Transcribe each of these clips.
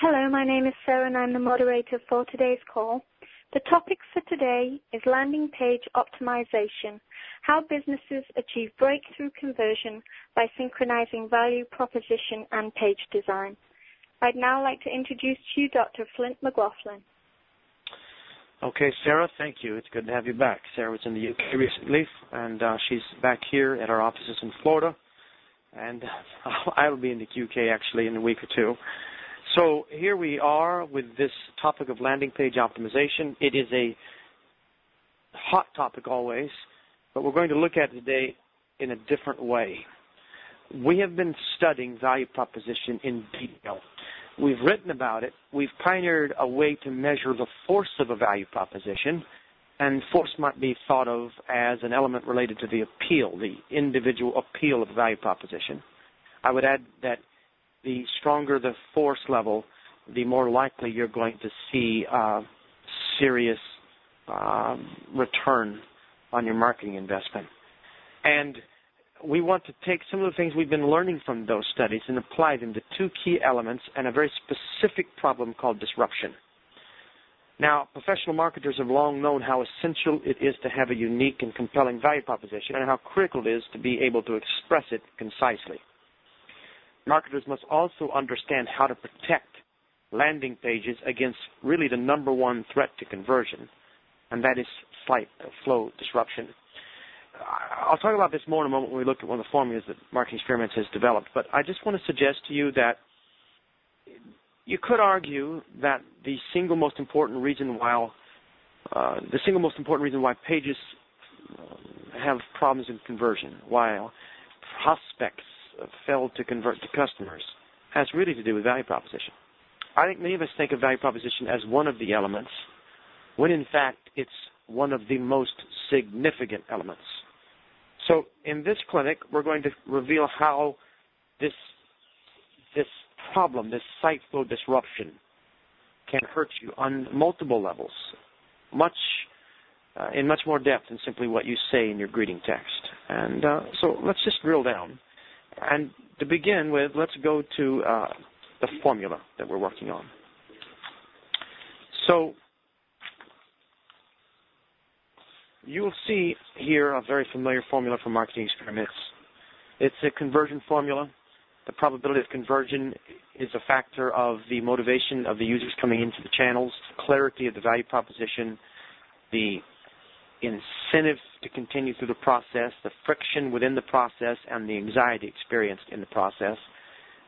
Hello, my name is Sarah and I'm the moderator for today's call. The topic for today is landing page optimization, how businesses achieve breakthrough conversion by synchronizing value proposition and page design. I'd now like to introduce to you Dr. Flint McLaughlin. Okay, Sarah, thank you. It's good to have you back. Sarah was in the UK recently, and uh, she's back here at our offices in Florida, and I'll be in the UK actually in a week or two. So here we are with this topic of landing page optimization. It is a hot topic always, but we're going to look at it today in a different way. We have been studying value proposition in detail We've written about it. We've pioneered a way to measure the force of a value proposition, and force might be thought of as an element related to the appeal, the individual appeal of a value proposition. I would add that the stronger the force level, the more likely you're going to see a serious um, return on your marketing investment. And we want to take some of the things we've been learning from those studies and apply them to two key elements and a very specific problem called disruption. Now, professional marketers have long known how essential it is to have a unique and compelling value proposition and how critical it is to be able to express it concisely. Marketers must also understand how to protect landing pages against really the number one threat to conversion, and that is site flow disruption. I'll talk about this more in a moment when we look at one of the formulas that Marketing Experiments has developed. But I just want to suggest to you that you could argue that the single most important reason why uh, the single most important reason why pages uh, have problems in conversion, why prospects fail to convert to customers, has really to do with value proposition. I think many of us think of value proposition as one of the elements, when in fact it's one of the most significant elements. So in this clinic, we're going to reveal how this this problem, this site flow disruption, can hurt you on multiple levels, much uh, in much more depth than simply what you say in your greeting text. And uh, so let's just drill down. And to begin with, let's go to uh, the formula that we're working on. So You'll see here a very familiar formula for marketing experiments. It's a conversion formula. The probability of conversion is a factor of the motivation of the users coming into the channels, clarity of the value proposition, the incentive to continue through the process, the friction within the process, and the anxiety experienced in the process.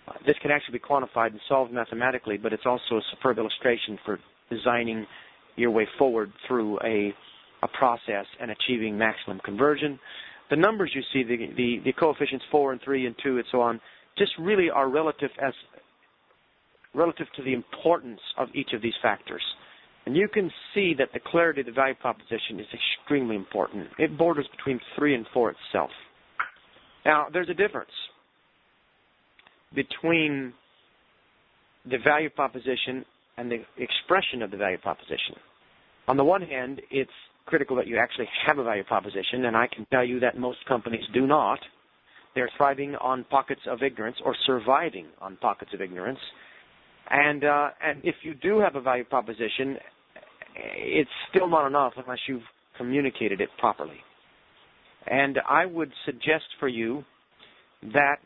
Uh, this can actually be quantified and solved mathematically, but it's also a superb illustration for designing your way forward through a a process and achieving maximum conversion. The numbers you see, the, the, the coefficients 4 and 3 and 2 and so on, just really are relative as relative to the importance of each of these factors. And you can see that the clarity of the value proposition is extremely important. It borders between 3 and 4 itself. Now, there's a difference between the value proposition and the expression of the value proposition. On the one hand, it's critical that you actually have a value proposition, and I can tell you that most companies do not. They're thriving on pockets of ignorance or surviving on pockets of ignorance. And uh, and if you do have a value proposition, it's still not enough unless you've communicated it properly. And I would suggest for you that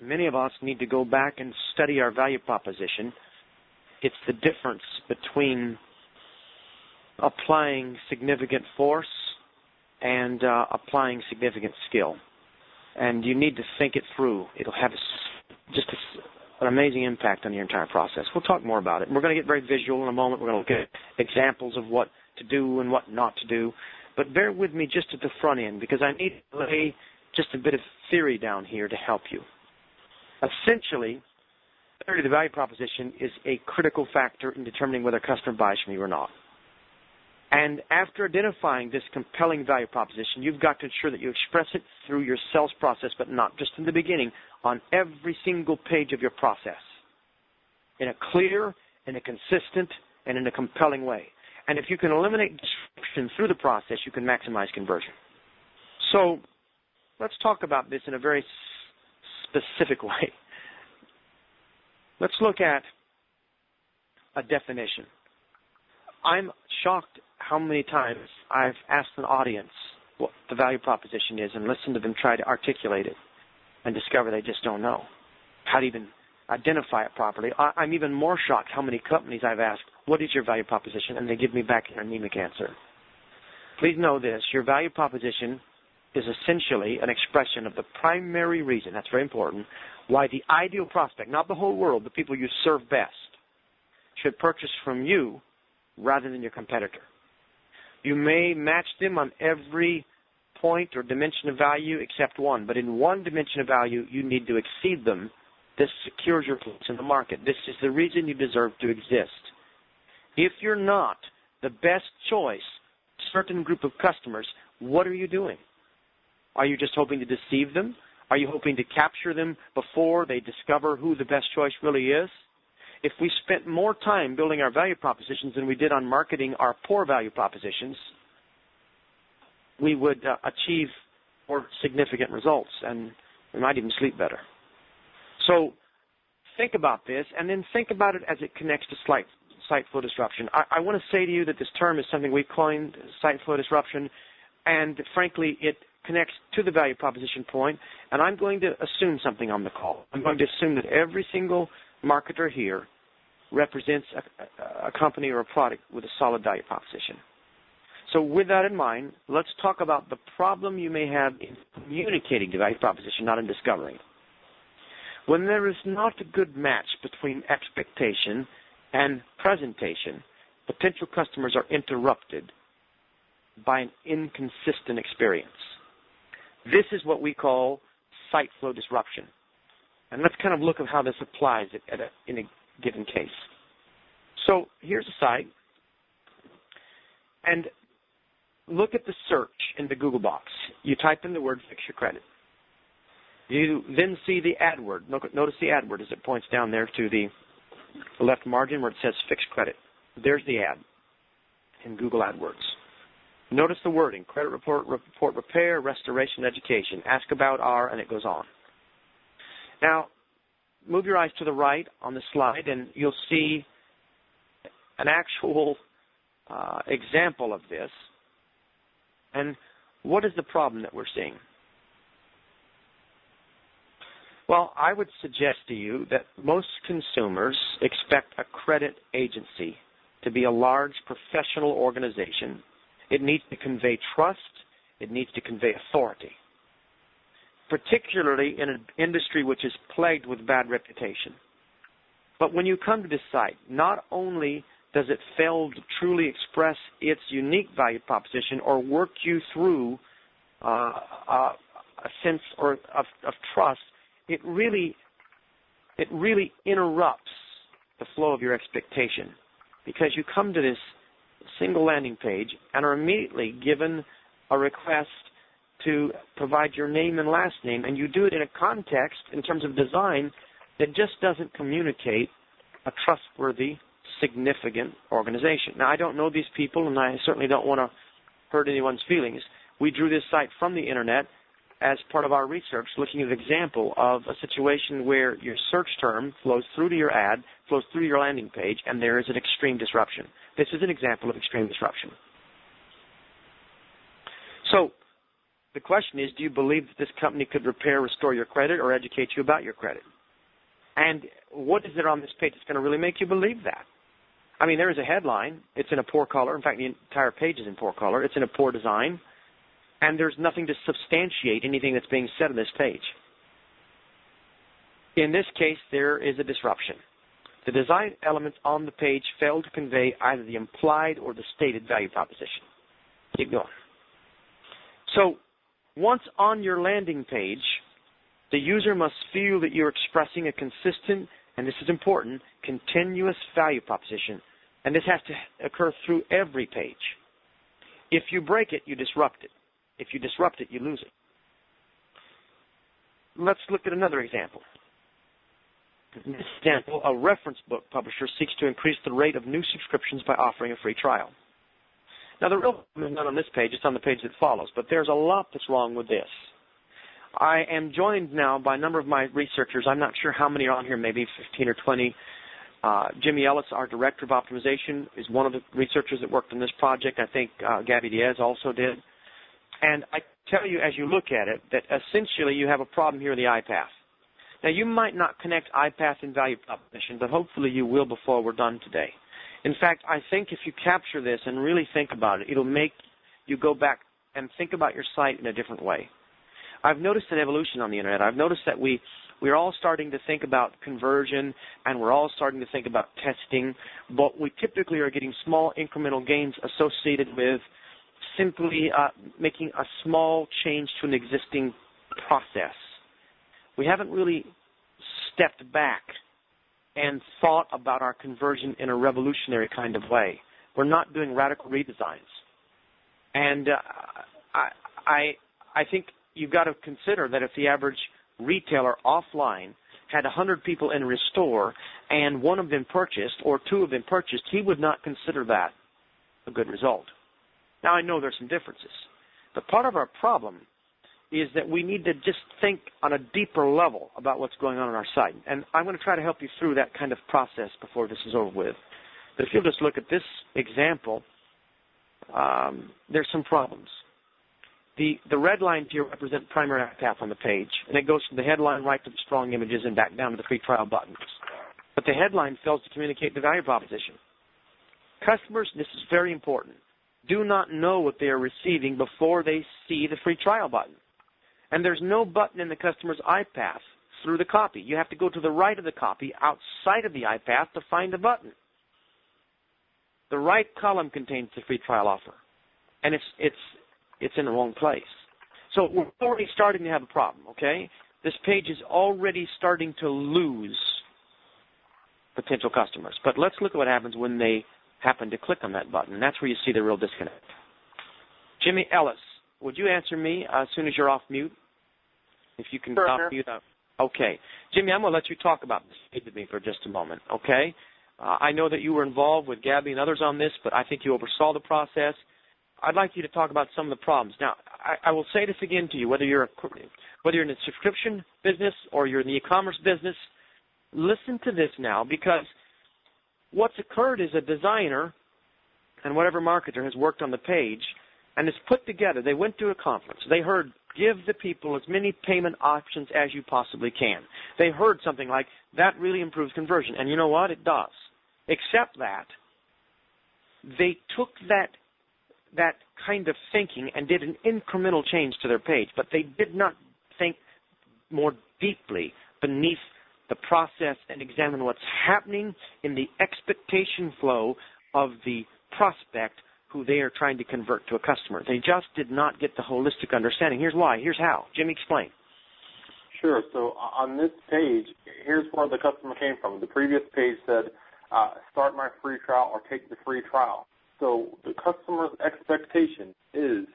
many of us need to go back and study our value proposition. It's the difference between applying significant force and uh, applying significant skill. And you need to think it through. It'll have just a, an amazing impact on your entire process. We'll talk more about it. We're going to get very visual in a moment. We're going to look at examples of what to do and what not to do. But bear with me just at the front end because I need to lay just a bit of theory down here to help you. Essentially, the value proposition is a critical factor in determining whether a customer buys from you or not. And after identifying this compelling value proposition, you've got to ensure that you express it through your sales process, but not just in the beginning, on every single page of your process. In a clear, in a consistent, and in a compelling way. And if you can eliminate disruption through the process, you can maximize conversion. So let's talk about this in a very specific way. Let's look at a definition. I'm shocked how many times I've asked an audience what the value proposition is and listened to them try to articulate it and discover they just don't know how to even identify it properly. I, am even more shocked how many companies I've asked, what is your value proposition? And they give me back an anemic answer. Please know this, your value proposition is essentially an expression of the primary reason, that's very important, why the ideal prospect, not the whole world, the people you serve best, should purchase from you rather than your competitor. You may match them on every point or dimension of value except one, but in one dimension of value, you need to exceed them. This secures your place in the market. This is the reason you deserve to exist. If you're not the best choice, certain group of customers, what are you doing? Are you just hoping to deceive them? Are you hoping to capture them before they discover who the best choice really is? If we spent more time building our value propositions than we did on marketing our poor value propositions, we would uh, achieve more significant results and we might even sleep better. So think about this and then think about it as it connects to site, site flow disruption. I, I want to say to you that this term is something we coined, site flow disruption, and frankly, it connects to the value proposition point, and I'm going to assume something on the call. I'm going to assume that every single marketer here represents a, a company or a product with a solid value proposition. So with that in mind, let's talk about the problem you may have in communicating the value proposition, not in discovering. When there is not a good match between expectation and presentation, potential customers are interrupted by an inconsistent experience. This is what we call site flow disruption. And let's kind of look at how this applies at a, in a given case. So here's a site, and look at the search in the Google box. You type in the word fix your credit. You then see the AdWord. Notice the AdWord as it points down there to the left margin where it says fix credit. There's the ad in Google AdWords. Notice the wording, credit report, report repair, restoration, education. Ask about our, and it goes on. Now, move your eyes to the right on the slide, and you'll see an actual uh, example of this. And what is the problem that we're seeing? Well, I would suggest to you that most consumers expect a credit agency to be a large professional organization it needs to convey trust. It needs to convey authority, particularly in an industry which is plagued with bad reputation. But when you come to this site, not only does it fail to truly express its unique value proposition or work you through uh, uh, a sense or of, of trust, it really it really interrupts the flow of your expectation because you come to this single landing page and are immediately given a request to provide your name and last name, and you do it in a context in terms of design that just doesn't communicate a trustworthy, significant organization. Now, I don't know these people, and I certainly don't want to hurt anyone's feelings. We drew this site from the internet as part of our research, looking at an example of a situation where your search term flows through to your ad, flows through your landing page, and there is an extreme disruption. This is an example of extreme disruption. So, the question is, do you believe that this company could repair, restore your credit, or educate you about your credit? And what is there on this page that's going to really make you believe that? I mean, there is a headline. It's in a poor color. In fact, the entire page is in poor color. It's in a poor design and there's nothing to substantiate anything that's being said on this page. In this case, there is a disruption. The design elements on the page fail to convey either the implied or the stated value proposition. Keep going. So, once on your landing page, the user must feel that you're expressing a consistent, and this is important, continuous value proposition. And this has to occur through every page. If you break it, you disrupt it. If you disrupt it, you lose it. Let's look at another example. In this example, a reference book publisher seeks to increase the rate of new subscriptions by offering a free trial. Now, the real problem is not on this page, it's on the page that follows, but there's a lot that's wrong with this. I am joined now by a number of my researchers. I'm not sure how many are on here, maybe 15 or 20, Uh, Jimmy Ellis, our director of optimization, is one of the researchers that worked on this project. I think uh, Gabby Diaz also did. And I tell you, as you look at it, that essentially you have a problem here in the iPath. Now, you might not connect iPath and value proposition, but hopefully you will before we're done today. In fact, I think if you capture this and really think about it, it'll make you go back and think about your site in a different way. I've noticed an evolution on the internet. I've noticed that we we're all starting to think about conversion and we're all starting to think about testing, but we typically are getting small incremental gains associated with simply uh, making a small change to an existing process. We haven't really stepped back and thought about our conversion in a revolutionary kind of way. We're not doing radical redesigns. And uh, I, I, I think you've got to consider that if the average retailer offline had 100 people in his store and one of them purchased or two of them purchased, he would not consider that a good result. Now, I know there's some differences, but part of our problem is that we need to just think on a deeper level about what's going on on our site. And I'm going to try to help you through that kind of process before this is over with. But if you'll just look at this example, um, there's some problems. The, the red lines here represent primary path on the page, and it goes from the headline right to the strong images and back down to the free trial buttons. But the headline fails to communicate the value proposition. Customers, this is very important, do not know what they are receiving before they see the free trial button. And there's no button in the customer's iPath through the copy. You have to go to the right of the copy outside of the iPath to find the button. The right column contains the free trial offer. And it's it's it's in the wrong place. So we're already starting to have a problem, okay? This page is already starting to lose potential customers. But let's look at what happens when they happen to click on that button. That's where you see the real disconnect. Jimmy Ellis, would you answer me uh, as soon as you're off mute? If you can sure, stop sure. mute. Okay. Jimmy, I'm going to let you talk about this with me for just a moment, okay? Uh, I know that you were involved with Gabby and others on this, but I think you oversaw the process. I'd like you to talk about some of the problems. Now, I, I will say this again to you, whether you're a, whether you're in the subscription business or you're in the e-commerce business, listen to this now because what's occurred is a designer and whatever marketer has worked on the page and has put together, they went to a conference. They heard, give the people as many payment options as you possibly can. They heard something like, that really improves conversion. And you know what? It does. Except that they took that that kind of thinking and did an incremental change to their page, but they did not think more deeply beneath the process and examine what's happening in the expectation flow of the prospect who they are trying to convert to a customer. They just did not get the holistic understanding. Here's why. Here's how. Jimmy, explain. Sure. So on this page, here's where the customer came from. The previous page said, uh, start my free trial or take the free trial. So the customer's expectation is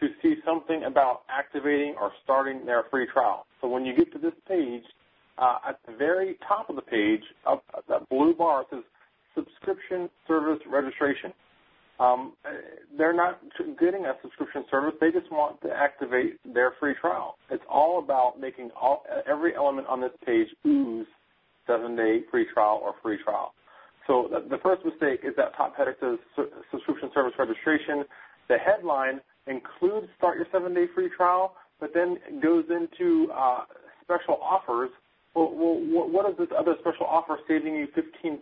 to see something about activating or starting their free trial. So when you get to this page, uh, at the very top of the page, up that blue bar says subscription service registration. Um, they're not getting a subscription service. They just want to activate their free trial. It's all about making all, every element on this page ooze seven-day free trial or free trial. So the first mistake is that top header says subscription service registration. The headline includes start your seven-day free trial, but then goes into uh, special offers. Well, well, what is this other special offer saving you 15%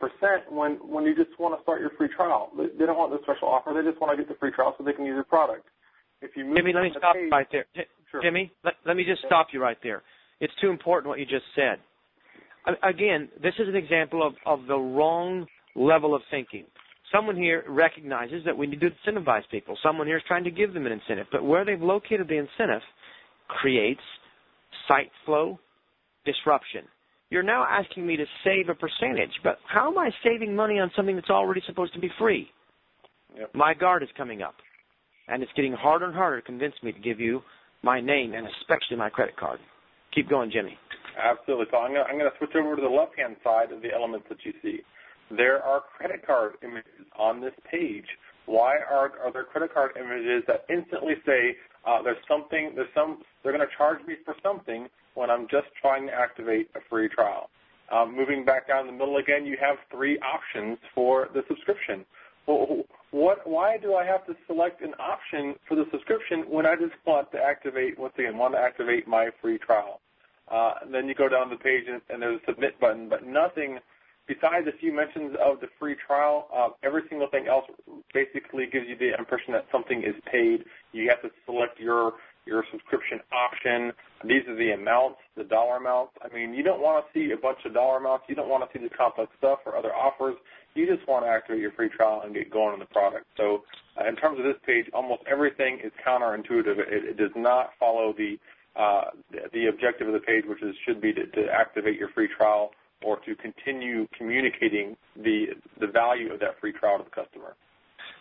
when, when you just want to start your free trial? They don't want the special offer. They just want to get the free trial so they can use your product. If you Jimmy, let me stop page, right there. Sure. Jimmy, let, let me just stop you right there. It's too important what you just said. Again, this is an example of, of the wrong level of thinking. Someone here recognizes that we need to incentivize people. Someone here is trying to give them an incentive. But where they've located the incentive creates site flow disruption. You're now asking me to save a percentage, but how am I saving money on something that's already supposed to be free? Yep. My guard is coming up, and it's getting harder and harder to convince me to give you my name and especially my credit card. Keep going, Jimmy. Absolutely. So I'm going to switch over to the left-hand side of the elements that you see. There are credit card images on this page. Why are, are there credit card images that instantly say uh, there's something, there's some, they're going to charge me for something when I'm just trying to activate a free trial? Um, moving back down the middle again, you have three options for the subscription. Well, what? Why do I have to select an option for the subscription when I just want to activate once again want to activate my free trial? Uh, and then you go down the page and, and there's a submit button, but nothing besides a few mentions of the free trial. Uh, every single thing else basically gives you the impression that something is paid. You have to select your your subscription option. These are the amounts, the dollar amounts. I mean, you don't want to see a bunch of dollar amounts. You don't want to see the complex stuff or other offers. You just want to activate your free trial and get going on the product. So, uh, in terms of this page, almost everything is counterintuitive. It, it does not follow the uh, the objective of the page, which is should be to, to activate your free trial or to continue communicating the the value of that free trial to the customer.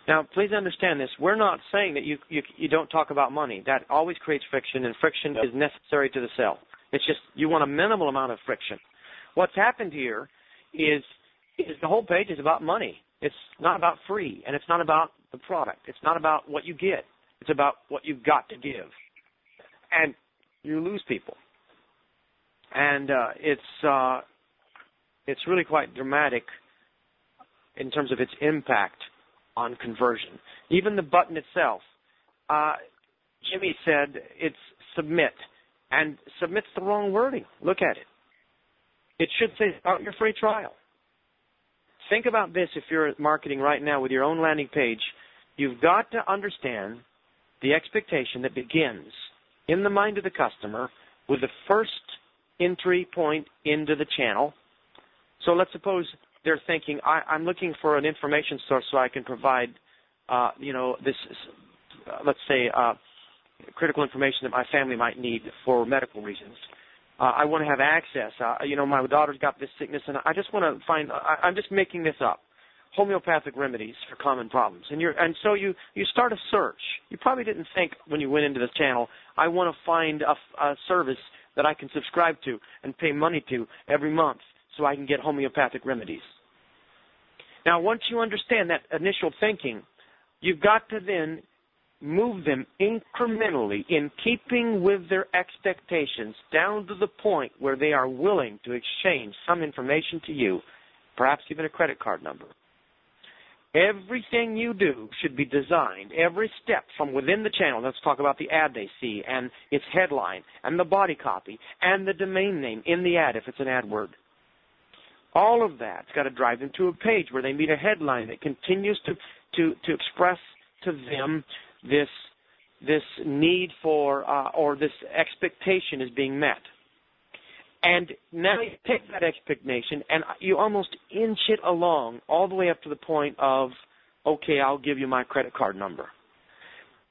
Now, please understand this. We're not saying that you you, you don't talk about money. That always creates friction, and friction yep. is necessary to the sale. It's just you want a minimal amount of friction. What's happened here is is the whole page is about money. It's not about free, and it's not about the product. It's not about what you get. It's about what you've got to give, and you lose people. And uh, it's uh, it's really quite dramatic in terms of its impact on conversion. Even the button itself, uh, Jimmy said it's submit, and submit's the wrong wording. Look at it. It should say start your free trial. Think about this if you're marketing right now with your own landing page. You've got to understand the expectation that begins in the mind of the customer with the first entry point into the channel so let's suppose they're thinking, I, am looking for an information source so I can provide, uh, you know, this, uh, let's say, uh, critical information that my family might need for medical reasons. Uh, I want to have access. Uh, you know, my daughter's got this sickness, and I just want to find. I, I'm just making this up. Homeopathic remedies for common problems, and you're and so you you start a search. You probably didn't think when you went into this channel, I want to find a, a service that I can subscribe to and pay money to every month so I can get homeopathic remedies. Now, once you understand that initial thinking, you've got to then move them incrementally in keeping with their expectations down to the point where they are willing to exchange some information to you, perhaps even a credit card number. Everything you do should be designed, every step from within the channel. Let's talk about the ad they see and its headline and the body copy and the domain name in the ad if it's an AdWord. All of that's got to drive them to a page where they meet a headline that continues to, to, to express to them this, this need for, uh, or this expectation is being met. And now you take that expectation and you almost inch it along all the way up to the point of, okay, I'll give you my credit card number.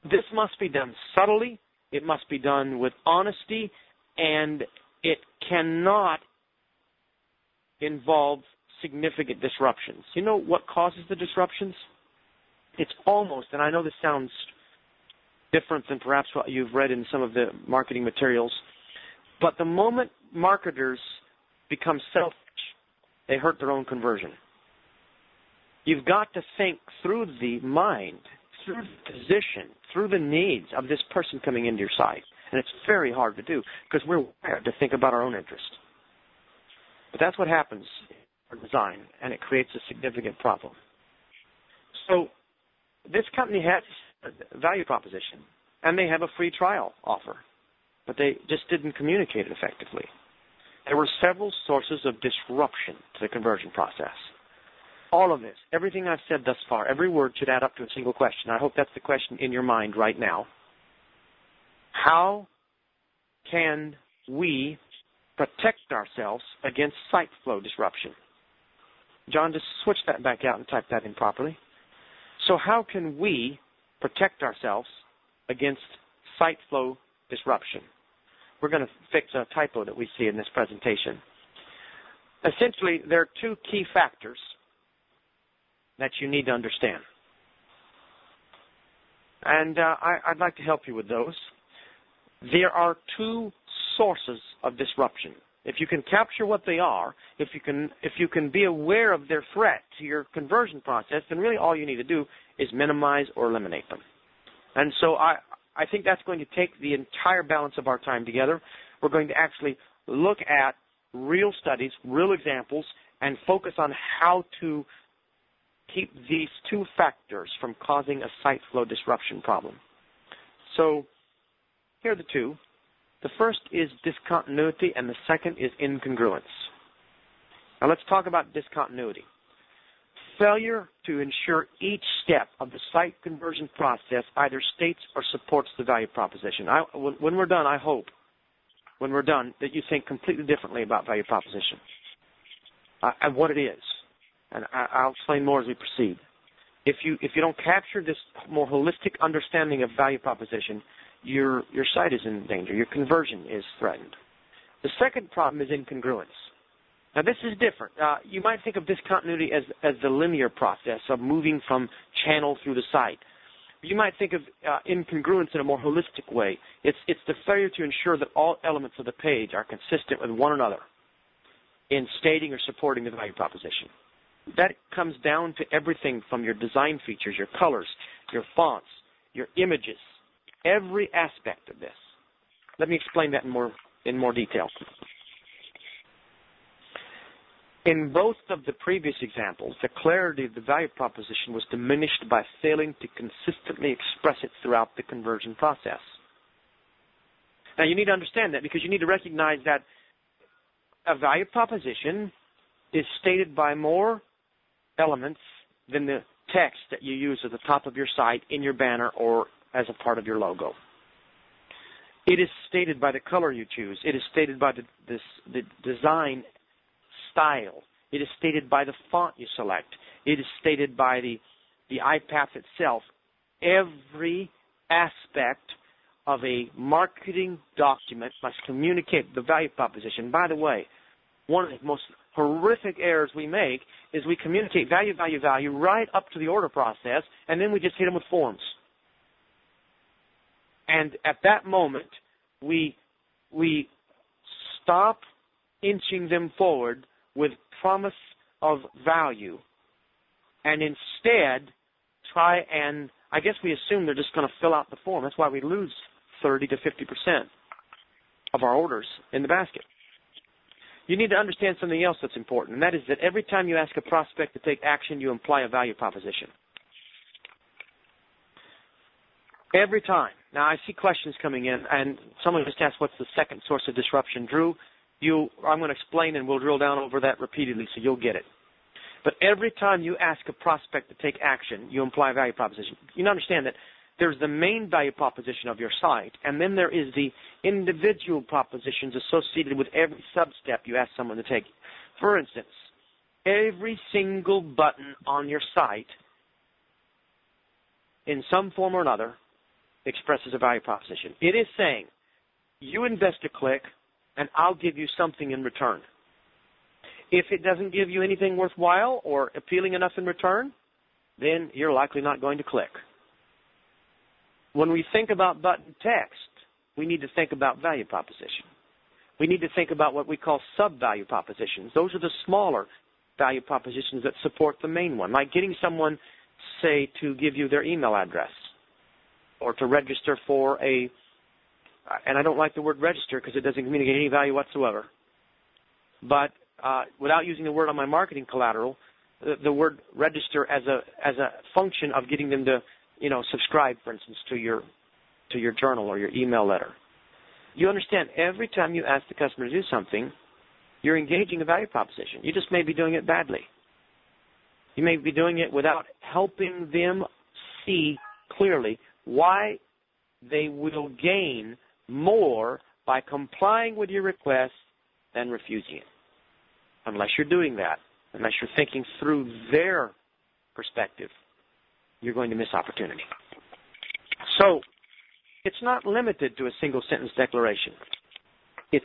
This must be done subtly. It must be done with honesty and it cannot involve significant disruptions. You know what causes the disruptions? It's almost, and I know this sounds different than perhaps what you've read in some of the marketing materials, but the moment marketers become selfish, they hurt their own conversion. You've got to think through the mind, through the position, through the needs of this person coming into your site. And it's very hard to do because we're wired to think about our own interest. But that's what happens in design, and it creates a significant problem. So this company has a value proposition, and they have a free trial offer, but they just didn't communicate it effectively. There were several sources of disruption to the conversion process. All of this, everything I've said thus far, every word should add up to a single question. I hope that's the question in your mind right now. How can we protect ourselves against site flow disruption. John, just switch that back out and type that in properly. So how can we protect ourselves against site flow disruption? We're going to fix a typo that we see in this presentation. Essentially, there are two key factors that you need to understand. And uh, I, I'd like to help you with those. There are two sources of disruption. If you can capture what they are, if you can if you can be aware of their threat to your conversion process, then really all you need to do is minimize or eliminate them. And so I I think that's going to take the entire balance of our time together. We're going to actually look at real studies, real examples, and focus on how to keep these two factors from causing a site flow disruption problem. So here are the two. The first is discontinuity and the second is incongruence. Now let's talk about discontinuity. Failure to ensure each step of the site conversion process either states or supports the value proposition. I, when we're done, I hope, when we're done, that you think completely differently about value proposition uh, and what it is. And I, will explain more as we proceed. If you if you don't capture this more holistic understanding of value proposition, your your site is in danger. Your conversion is threatened. The second problem is incongruence. Now this is different. Uh, you might think of discontinuity as as the linear process of moving from channel through the site. You might think of uh, incongruence in a more holistic way. It's it's the failure to ensure that all elements of the page are consistent with one another in stating or supporting the value proposition. That comes down to everything from your design features, your colors, your fonts, your images, every aspect of this. Let me explain that in more in more detail. In both of the previous examples, the clarity of the value proposition was diminished by failing to consistently express it throughout the conversion process. Now you need to understand that because you need to recognize that a value proposition is stated by more elements than the text that you use at the top of your site, in your banner, or as a part of your logo. It is stated by the color you choose. It is stated by the, this, the design style. It is stated by the font you select. It is stated by the, the iPath itself. Every aspect of a marketing document must communicate the value proposition. By the way, one of the most horrific errors we make is we communicate value, value, value right up to the order process, and then we just hit them with forms. And at that moment, we we stop inching them forward with promise of value, and instead try and I guess we assume they're just going to fill out the form. That's why we lose 30 to 50 percent of our orders in the basket you need to understand something else that's important, and that is that every time you ask a prospect to take action, you imply a value proposition. Every time. Now, I see questions coming in, and someone just asked, what's the second source of disruption? Drew, you, I'm going to explain, and we'll drill down over that repeatedly so you'll get it. But every time you ask a prospect to take action, you imply a value proposition. You understand that there's the main value proposition of your site, and then there is the individual propositions associated with every sub-step you ask someone to take. For instance, every single button on your site, in some form or another, expresses a value proposition. It is saying, you invest a click, and I'll give you something in return. If it doesn't give you anything worthwhile or appealing enough in return, then you're likely not going to click. When we think about button text, we need to think about value proposition. We need to think about what we call sub-value propositions. Those are the smaller value propositions that support the main one, like getting someone, say, to give you their email address or to register for a, and I don't like the word register because it doesn't communicate any value whatsoever. But uh, without using the word on my marketing collateral, the, the word register as a as a function of getting them to you know, subscribe, for instance, to your to your journal or your email letter. You understand every time you ask the customer to do something, you're engaging a value proposition. You just may be doing it badly. You may be doing it without helping them see clearly why they will gain more by complying with your request than refusing it. Unless you're doing that, unless you're thinking through their perspective you're going to miss opportunity. So, it's not limited to a single sentence declaration. It's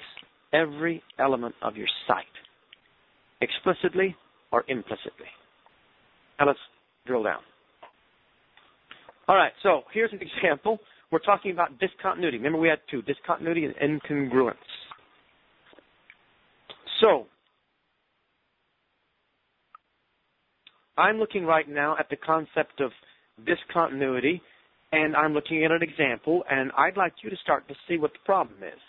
every element of your site, explicitly or implicitly. Now let's drill down. All right, so here's an example. We're talking about discontinuity. Remember we had two, discontinuity and incongruence. So, I'm looking right now at the concept of discontinuity, and I'm looking at an example, and I'd like you to start to see what the problem is.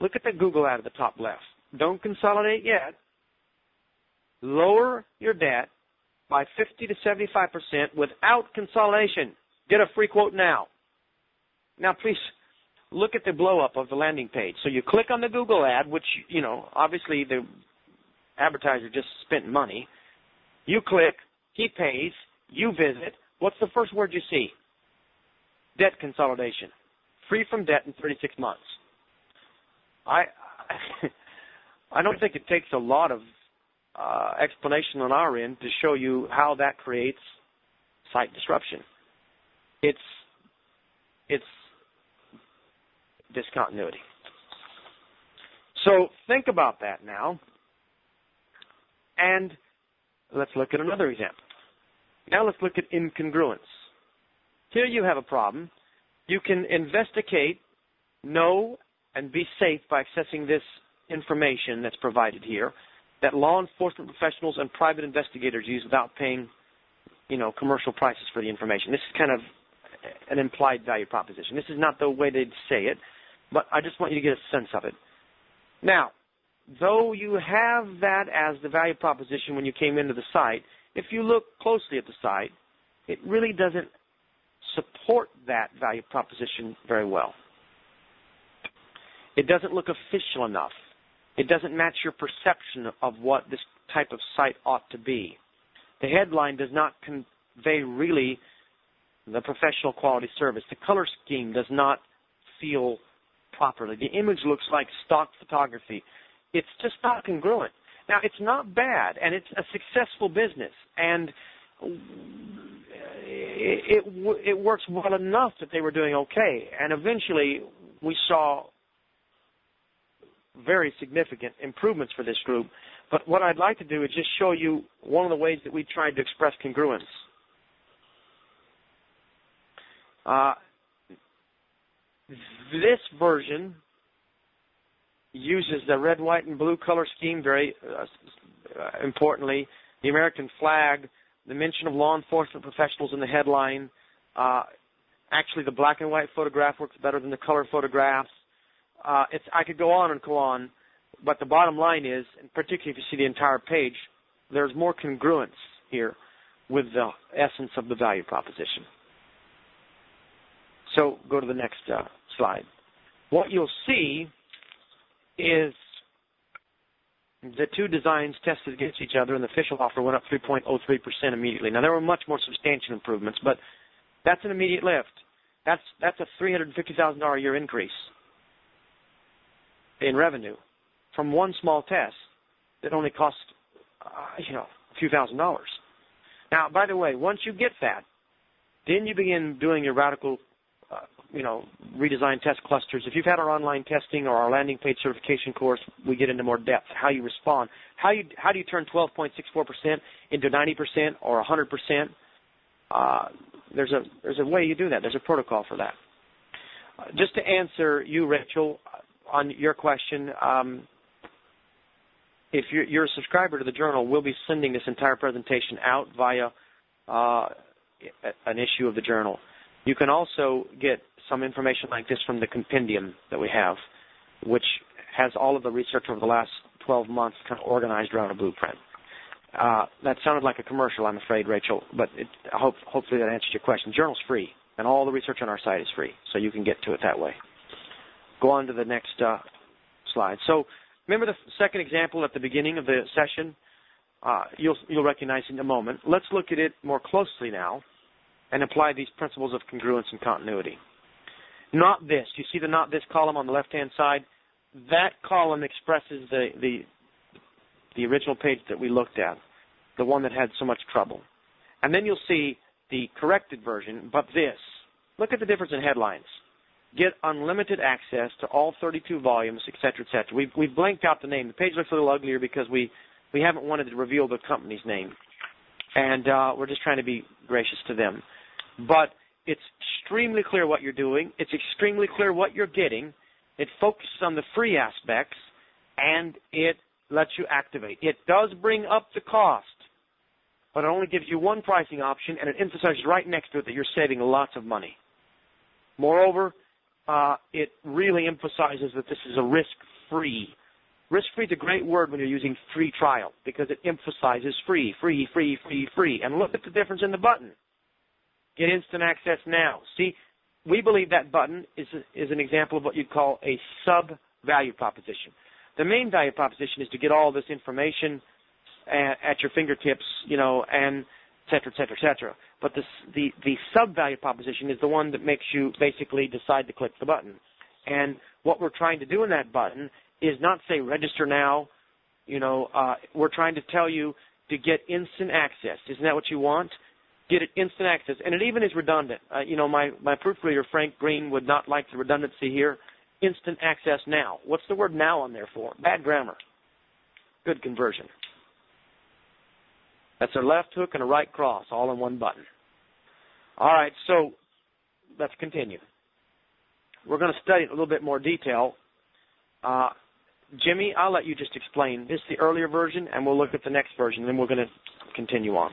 Look at the Google ad at the top left. don't consolidate yet. Lower your debt by 50 to 75% without consolidation. Get a free quote now. Now, please look at the blow up of the landing page. So you click on the Google ad, which, you know, obviously the advertiser just spent money. You click, he pays, you visit. What's the first word you see? Debt consolidation. Free from debt in 36 months. I I don't think it takes a lot of uh, explanation on our end to show you how that creates site disruption. It's it's discontinuity. So think about that now. And let's look at another example. Now let's look at incongruence. Here you have a problem. You can investigate, know, and be safe by accessing this information that's provided here that law enforcement professionals and private investigators use without paying, you know, commercial prices for the information. This is kind of an implied value proposition. This is not the way they'd say it, but I just want you to get a sense of it. Now, though you have that as the value proposition when you came into the site, if you look closely at the site, it really doesn't support that value proposition very well. It doesn't look official enough. It doesn't match your perception of what this type of site ought to be. The headline does not convey really the professional quality service. The color scheme does not feel properly. The image looks like stock photography. It's just not congruent. Now, it's not bad, and it's a successful business, and it, it, it works well enough that they were doing okay. And eventually, we saw very significant improvements for this group. But what I'd like to do is just show you one of the ways that we tried to express congruence. Uh, this version uses the red, white, and blue color scheme very uh, importantly. The American flag, the mention of law enforcement professionals in the headline. Uh, actually, the black and white photograph works better than the color photographs. Uh, it's, I could go on and go on, but the bottom line is, and particularly if you see the entire page, there's more congruence here with the essence of the value proposition. So go to the next uh, slide. What you'll see is the two designs tested against each other, and the official offer went up 3.03% immediately. Now there were much more substantial improvements, but that's an immediate lift. That's that's a $350,000 a year increase in revenue from one small test that only cost uh, you know a few thousand dollars. Now, by the way, once you get that, then you begin doing your radical you know, redesign test clusters. If you've had our online testing or our landing page certification course, we get into more depth. How you respond. How you how do you turn 12.64% into 90% or 100%? Uh, there's a there's a way you do that. There's a protocol for that. Uh, just to answer you, Rachel, on your question, um, if you're, you're, a subscriber to the journal, we'll be sending this entire presentation out via uh, an issue of the journal. You can also get some information like this from the compendium that we have, which has all of the research over the last 12 months kind of organized around a blueprint. Uh, that sounded like a commercial, I'm afraid, Rachel, but it, hope, hopefully that answers your question. Journal's free, and all the research on our site is free, so you can get to it that way. Go on to the next uh, slide. So remember the second example at the beginning of the session? Uh, you'll, you'll recognize in a moment. Let's look at it more closely now and apply these principles of congruence and continuity. Not this. You see the not this column on the left-hand side? That column expresses the, the, the original page that we looked at, the one that had so much trouble. And then you'll see the corrected version, but this. Look at the difference in headlines. Get unlimited access to all 32 volumes, etc., etc. We've, we've blanked out the name. The page looks a little uglier because we, we haven't wanted to reveal the company's name. And uh, we're just trying to be gracious to them. But it's extremely clear what you're doing. It's extremely clear what you're getting. It focuses on the free aspects, and it lets you activate. It does bring up the cost, but it only gives you one pricing option, and it emphasizes right next to it that you're saving lots of money. Moreover, uh, it really emphasizes that this is a risk-free, Risk free is a great word when you're using free trial because it emphasizes free, free, free, free, free. And look at the difference in the button. Get instant access now. See, we believe that button is, is an example of what you'd call a sub value proposition. The main value proposition is to get all this information at, at your fingertips, you know, and et cetera, et cetera, et cetera. But the, the, the sub value proposition is the one that makes you basically decide to click the button. And what we're trying to do in that button is not say register now. You know, uh, we're trying to tell you to get instant access. Isn't that what you want? Get it instant access, and it even is redundant. Uh, you know, my my proofreader Frank Green would not like the redundancy here. Instant access now. What's the word now on there for? Bad grammar. Good conversion. That's a left hook and a right cross, all in one button. All right, so let's continue. We're going to study it in a little bit more detail. Uh, Jimmy, I'll let you just explain. This is the earlier version, and we'll look at the next version, and then we're going to continue on.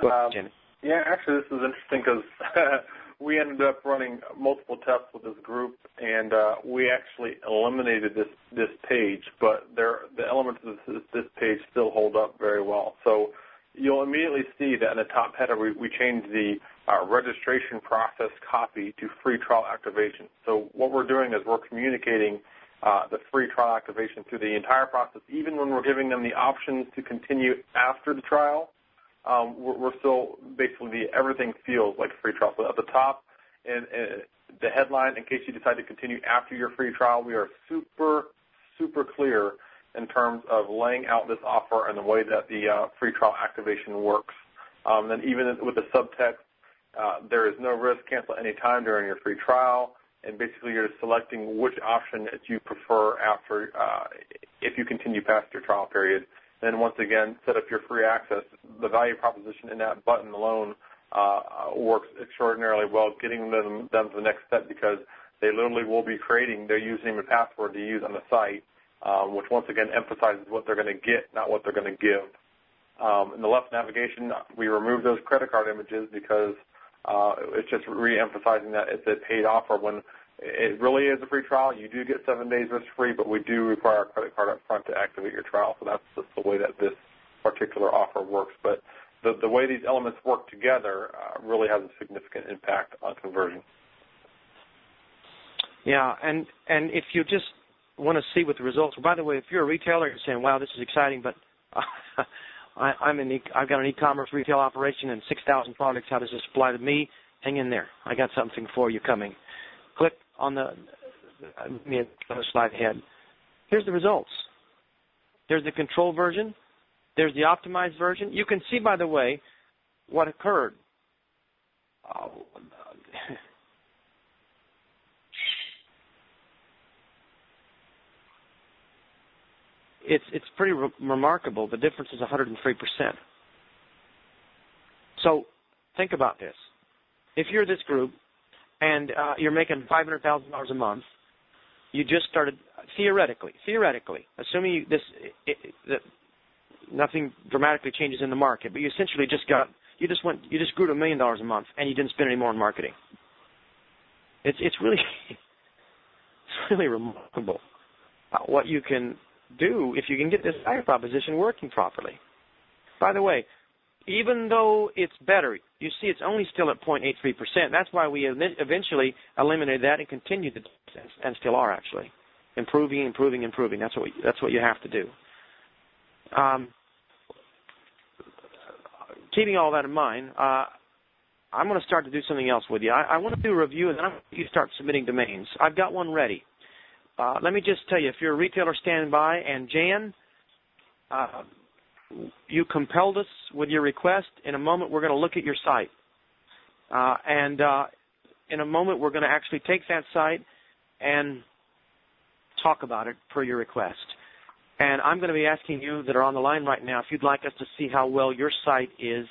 Go ahead, Um, Yeah, actually, this is interesting because we ended up running multiple tests with this group, and uh, we actually eliminated this this page, but there the elements of this, this page still hold up very well. So you'll immediately see that in the top header we, we changed the uh, registration process copy to free trial activation. So what we're doing is we're communicating uh, the free trial activation through the entire process, even when we're giving them the options to continue after the trial um, we're, we're still basically everything feels like free trial. So at the top, and, and the headline, in case you decide to continue after your free trial, we are super, super clear in terms of laying out this offer and the way that the uh, free trial activation works. Um, then even with the subtext, uh, there is no risk, cancel any time during your free trial, and basically you're selecting which option that you prefer after uh, if you continue past your trial period. Then once again, set up your free access. The value proposition in that button alone uh, works extraordinarily well, getting them, them to the next step because they literally will be creating their username and password to use on the site, um, which once again emphasizes what they're going to get, not what they're going to give. Um, in the left navigation, we remove those credit card images because uh, it's just re-emphasizing that it's a paid offer when it really is a free trial. You do get seven days risk free, but we do require a credit card up front to activate your trial. So that's just the way that this particular offer works. But the, the way these elements work together uh, really has a significant impact on conversion. Yeah, and and if you just want to see what the results. By the way, if you're a retailer, you're saying, "Wow, this is exciting," but uh, I, I'm in. E- I've got an e-commerce retail operation and 6,000 products. How does this apply to me? Hang in there. I got something for you coming. Click on the. Let me another slide ahead. Here's the results. There's the control version. There's the optimized version. You can see, by the way, what occurred. Uh, it's it's pretty re- remarkable. The difference is 103 percent. So think about this. If you're this group and uh, you're making $500,000 a month, you just started theoretically, theoretically, assuming you, this it, it, that nothing dramatically changes in the market, but you essentially just got you just went you just grew to a million dollars a month and you didn't spend any more on marketing. It's it's really it's really remarkable what you can do if you can get this value proposition working properly. By the way, even though it's better, you see it's only still at 0.83%. That's why we eventually eliminated that and continued to, and still are actually improving, improving, improving. That's what we, that's what you have to do. Um, keeping all that in mind, uh, I'm going to start to do something else with you. I, I want to do a review, and then I want you to start submitting domains. I've got one ready. Uh, let me just tell you, if you're a retailer standing by, and Jan, uh, you compelled us with your request. In a moment, we're going to look at your site. Uh, and uh, in a moment, we're going to actually take that site and talk about it per your request. And I'm going to be asking you that are on the line right now if you'd like us to see how well your site is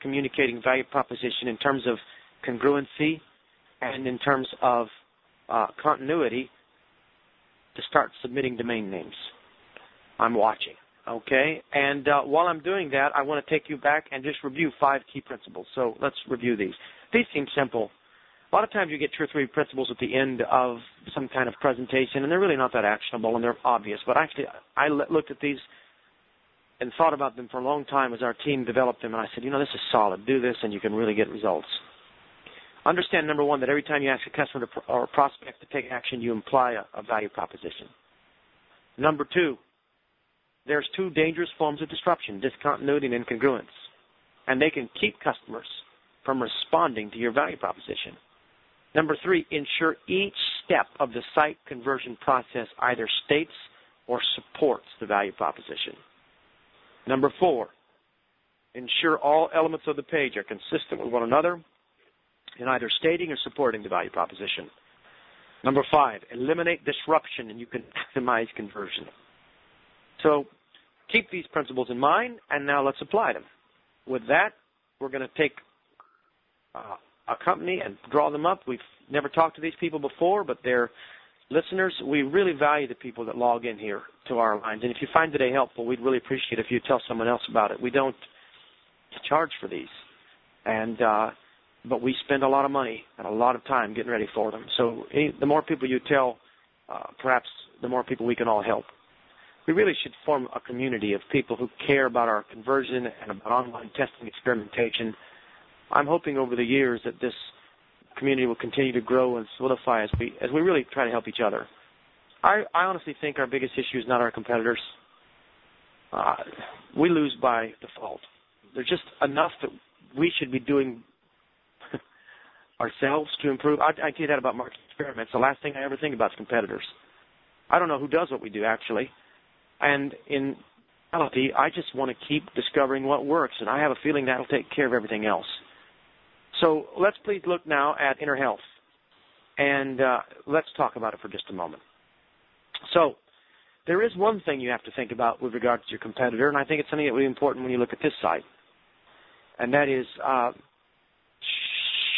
communicating value proposition in terms of congruency and in terms of uh, continuity to start submitting domain names. I'm watching. Okay, and uh, while I'm doing that, I want to take you back and just review five key principles. So let's review these. These seem simple. A lot of times you get two or three principles at the end of some kind of presentation, and they're really not that actionable and they're obvious. But actually, I looked at these and thought about them for a long time as our team developed them, and I said, you know, this is solid. Do this, and you can really get results. Understand number one that every time you ask a customer to, or a prospect to take action, you imply a, a value proposition. Number two, there's two dangerous forms of disruption: discontinuity and incongruence, and they can keep customers from responding to your value proposition. Number three, ensure each step of the site conversion process either states or supports the value proposition. Number four, ensure all elements of the page are consistent with one another in either stating or supporting the value proposition. Number five, eliminate disruption and you can maximize conversion. So keep these principles in mind and now let's apply them. With that, we're going to take uh, a company and draw them up. We've never talked to these people before, but they're listeners. We really value the people that log in here to our lines. And if you find today helpful, we'd really appreciate it if you tell someone else about it. We don't charge for these. And uh, but we spend a lot of money and a lot of time getting ready for them. So the more people you tell, uh, perhaps the more people we can all help. We really should form a community of people who care about our conversion and about online testing experimentation. I'm hoping over the years that this community will continue to grow and solidify as we as we really try to help each other. I, I honestly think our biggest issue is not our competitors. Uh, we lose by default. There's just enough that we should be doing ourselves to improve. I, I do that about market experiments. The last thing I ever think about is competitors. I don't know who does what we do actually, and in reality, I just want to keep discovering what works, and I have a feeling that'll take care of everything else. So let's please look now at Enerhealth, and uh, let's talk about it for just a moment. So there is one thing you have to think about with regard to your competitor, and I think it's something that will be important when you look at this site, and that is uh,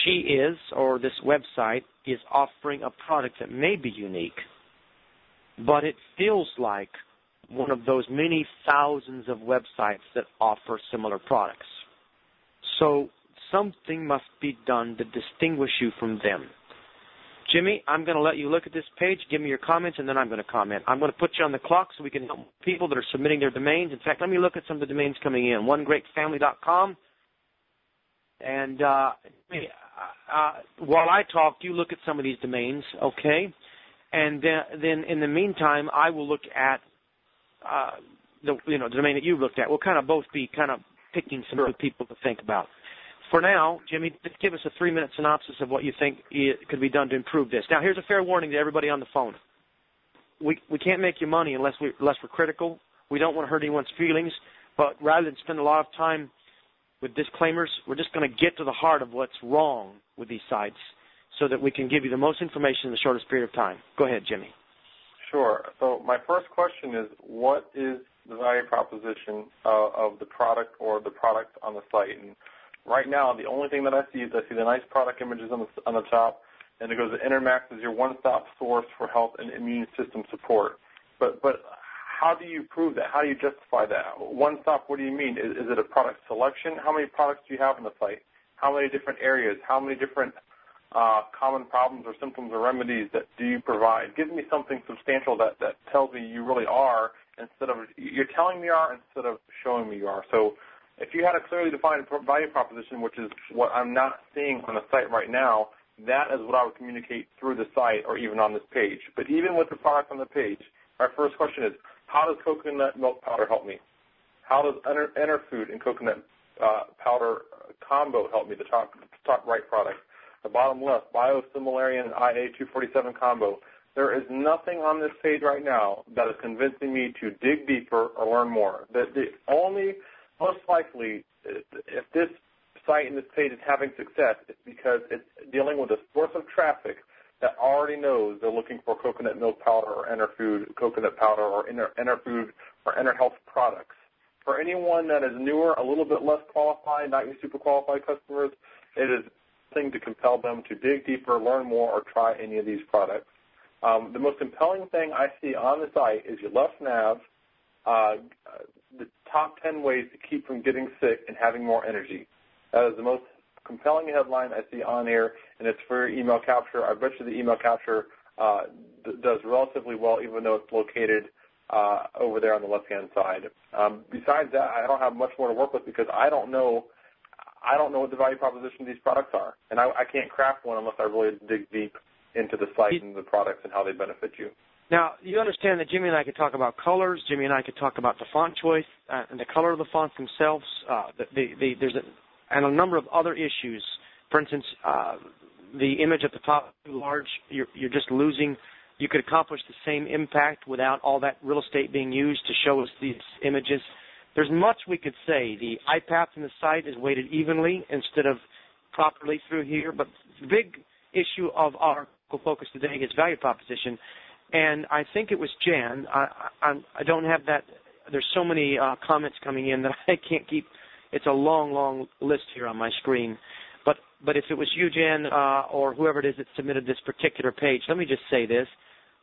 she is, or this website is offering a product that may be unique, but it feels like one of those many thousands of websites that offer similar products. So something must be done to distinguish you from them. Jimmy, I'm going to let you look at this page, give me your comments, and then I'm going to comment. I'm going to put you on the clock so we can help people that are submitting their domains. In fact, let me look at some of the domains coming in. OneGreatFamily.com. And uh, uh, while I talk, you look at some of these domains, okay? And uh, then in the meantime, I will look at uh, the you know the domain that you looked at. We'll kind of both be kind of picking some sure. good people to think about. For now, Jimmy, just give us a three-minute synopsis of what you think could be done to improve this. Now, here's a fair warning to everybody on the phone. We we can't make you money unless we unless we're critical. We don't want to hurt anyone's feelings, but rather than spend a lot of time with disclaimers, we're just going to get to the heart of what's wrong with these sites so that we can give you the most information in the shortest period of time. Go ahead, Jimmy. Sure. So my first question is, what is the value proposition of the product or the product on the site? And right now, the only thing that I see is I see the nice product images on the on the top, and it goes to Intermax is your one-stop source for health and immune system support. But but how do you prove that? How do you justify that? One stop, what do you mean? Is, is it a product selection? How many products do you have on the site? How many different areas? How many different common problems or symptoms or remedies that do you provide? Give me something substantial that, that tells me you really are instead of, you're telling me you are instead of showing me you are. So if you had a clearly defined value proposition, which is what I'm not seeing on the site right now, that is what I would communicate through the site or even on this page. But even with the product on the page, our first question is, how does coconut milk powder help me? How does Enerfood and coconut uh, powder combo help me, the top, top right product? The bottom left, Biosimilarian IA247 combo. There is nothing on this page right now that is convincing me to dig deeper or learn more. The, the only, most likely, if this site and this page is having success, it's because it's dealing with a source of traffic that already knows they're looking for coconut milk powder or Enerfood coconut powder or Enerfood or Enerhealth products. For anyone that is newer, a little bit less qualified, not your super qualified customers, it is thing to compel them to dig deeper, learn more, or try any of these products. Um, the most compelling thing I see on the site is your left nav, uh, the top 10 ways to keep from getting sick and having more energy. That is the most compelling headline I see on here, and it's for email capture. I bet you the email capture uh, does relatively well, even though it's located uh, over there on the left-hand side. Um, besides that, I don't have much more to work with because I don't know I don't know what the value proposition of these products are, and I, I can't craft one unless I really dig deep into the site and the products and how they benefit you. Now, you understand that Jimmy and I could talk about colors. Jimmy and I could talk about the font choice uh, and the color of the fonts themselves. Uh, the, the, the, there's a, and a number of other issues. For instance, uh, the image at the top too large. You're, you're just losing. You could accomplish the same impact without all that real estate being used to show us these images. There's much we could say. The eye path in the site is weighted evenly instead of properly through here, but the big issue of our focus today is value proposition. And I think it was Jan. I, I, I don't have that. There's so many uh, comments coming in that I can't keep. It's a long, long list here on my screen. But but if it was you, Jan, uh, or whoever it is that submitted this particular page, let me just say this: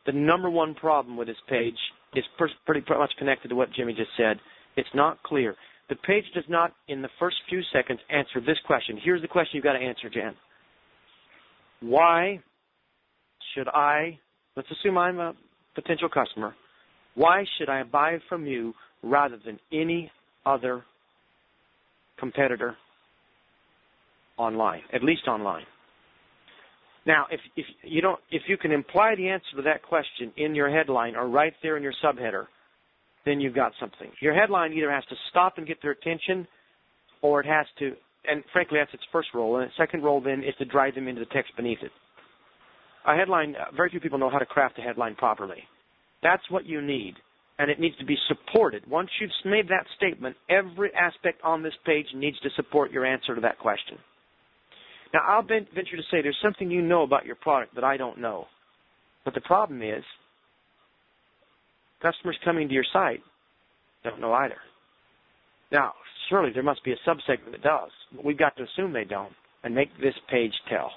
the number one problem with this page is pretty much connected to what Jimmy just said. It's not clear. The page does not, in the first few seconds, answer this question. Here's the question you've got to answer, Jan. Why should I Let's assume I'm a potential customer. Why should I buy from you rather than any other competitor online, at least online? Now, if, if you don't, if you can imply the answer to that question in your headline or right there in your subheader, then you've got something. Your headline either has to stop and get their attention, or it has to, and frankly, that's its first role. And its second role then is to drive them into the text beneath it a headline, uh, very few people know how to craft a headline properly. That's what you need. And it needs to be supported. Once you've made that statement, every aspect on this page needs to support your answer to that question. Now, I'll venture to say there's something you know about your product that I don't know. But the problem is, customers coming to your site don't know either. Now, surely there must be a subsegment that does, but we've got to assume they don't and make this page tell.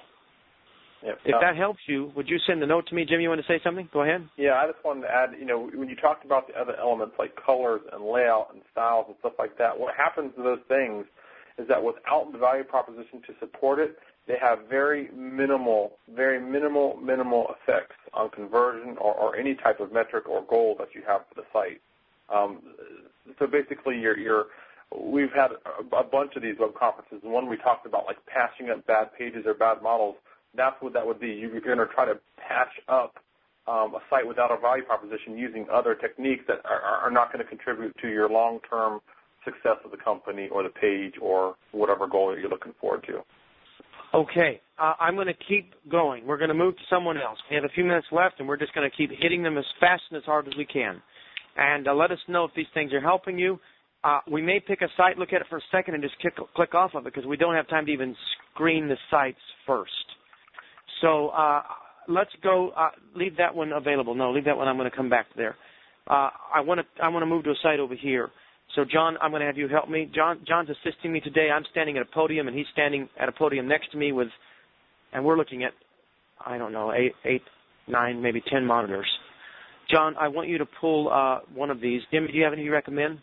If uh, that helps you, would you send a note to me, Jim? You want to say something? Go ahead. Yeah, I just wanted to add, you know, when you talked about the other elements like colors and layout and styles and stuff like that, what happens to those things is that without the value proposition to support it, they have very minimal, very minimal, minimal effects on conversion or, or any type of metric or goal that you have for the site. Um, so basically, you're, you're we've had a, bunch of these web conferences. And one we talked about like patching up bad pages or bad models that's what that would be. You're going to try to patch up um, a site without a value proposition using other techniques that are, are not going to contribute to your long-term success of the company or the page or whatever goal you're looking forward to. Okay, uh, I'm going to keep going. We're going to move to someone else. We have a few minutes left, and we're just going to keep hitting them as fast and as hard as we can. And uh, let us know if these things are helping you. Uh, we may pick a site, look at it for a second, and just click, click off of it because we don't have time to even screen the sites first. So uh, let's go. Uh, leave that one available. No, leave that one. I'm going to come back there. Uh, I want to. I want to move to a site over here. So John, I'm going to have you help me. John, John's assisting me today. I'm standing at a podium, and he's standing at a podium next to me with, and we're looking at, I don't know, eight, eight, nine, maybe ten monitors. John, I want you to pull uh, one of these. Jimmy, do you have any you recommend?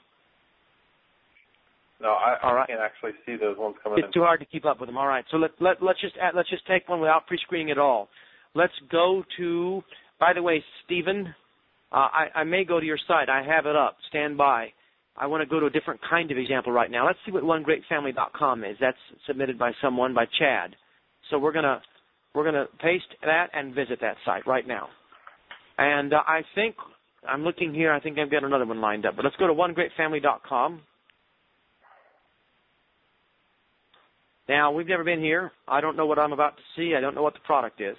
No, I, All right. I can't actually see those ones coming. Up. It's in. too hard to keep up with them. All right, so let, let let's just add, let's just take one without pre-screening at all. Let's go to. By the way, Stephen, uh, I, I may go to your site. I have it up. Stand by. I want to go to a different kind of example right now. Let's see what onegreatfamily.com is. That's submitted by someone by Chad. So we're gonna we're gonna paste that and visit that site right now. And uh, I think I'm looking here. I think I've got another one lined up. But let's go to onegreatfamily.com. Now, we've never been here. I don't know what I'm about to see. I don't know what the product is.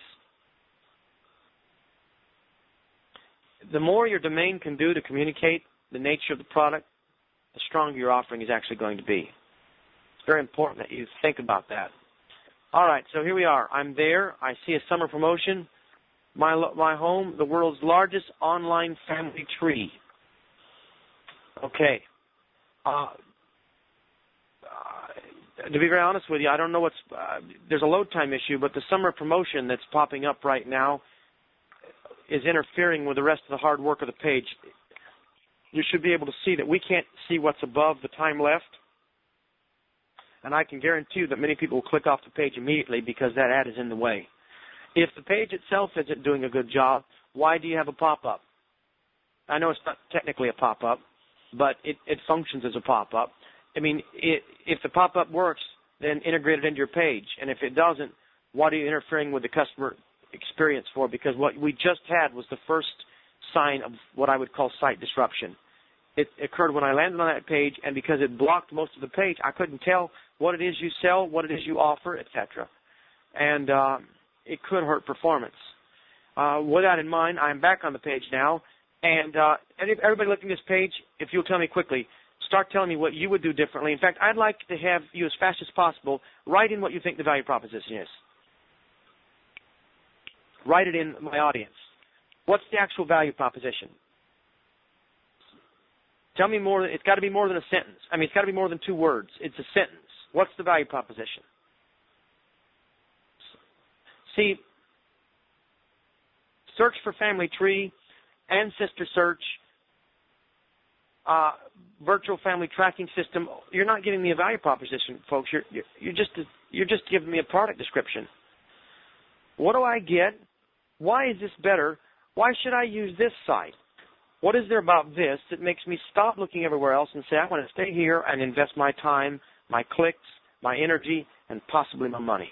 The more your domain can do to communicate the nature of the product, the stronger your offering is actually going to be. It's very important that you think about that. All right, so here we are. I'm there. I see a summer promotion. My my home, the world's largest online family tree. Okay. Uh, to be very honest with you, I don't know what's. Uh, there's a load time issue, but the summer promotion that's popping up right now is interfering with the rest of the hard work of the page. You should be able to see that we can't see what's above the time left. And I can guarantee you that many people will click off the page immediately because that ad is in the way. If the page itself isn't doing a good job, why do you have a pop-up? I know it's not technically a pop-up, but it, it functions as a pop-up. I mean, it, if the pop-up works, then integrate it into your page. And if it doesn't, what are you interfering with the customer experience for? Because what we just had was the first sign of what I would call site disruption. It occurred when I landed on that page, and because it blocked most of the page, I couldn't tell what it is you sell, what it is you offer, etc. And uh, it could hurt performance. Uh, with that in mind, I'm back on the page now, and uh, everybody looking at this page, if you'll tell me quickly, start telling me what you would do differently. In fact, I'd like to have you as fast as possible write in what you think the value proposition is. Write it in my audience. What's the actual value proposition? Tell me more. It's got to be more than a sentence. I mean, it's got to be more than two words. It's a sentence. What's the value proposition? See, search for family tree, ancestor search, uh, virtual family tracking system. You're not giving me a value proposition, folks. You're, you're, you're just you're just giving me a product description. What do I get? Why is this better? Why should I use this site? What is there about this that makes me stop looking everywhere else and say, I want to stay here and invest my time, my clicks, my energy, and possibly my money?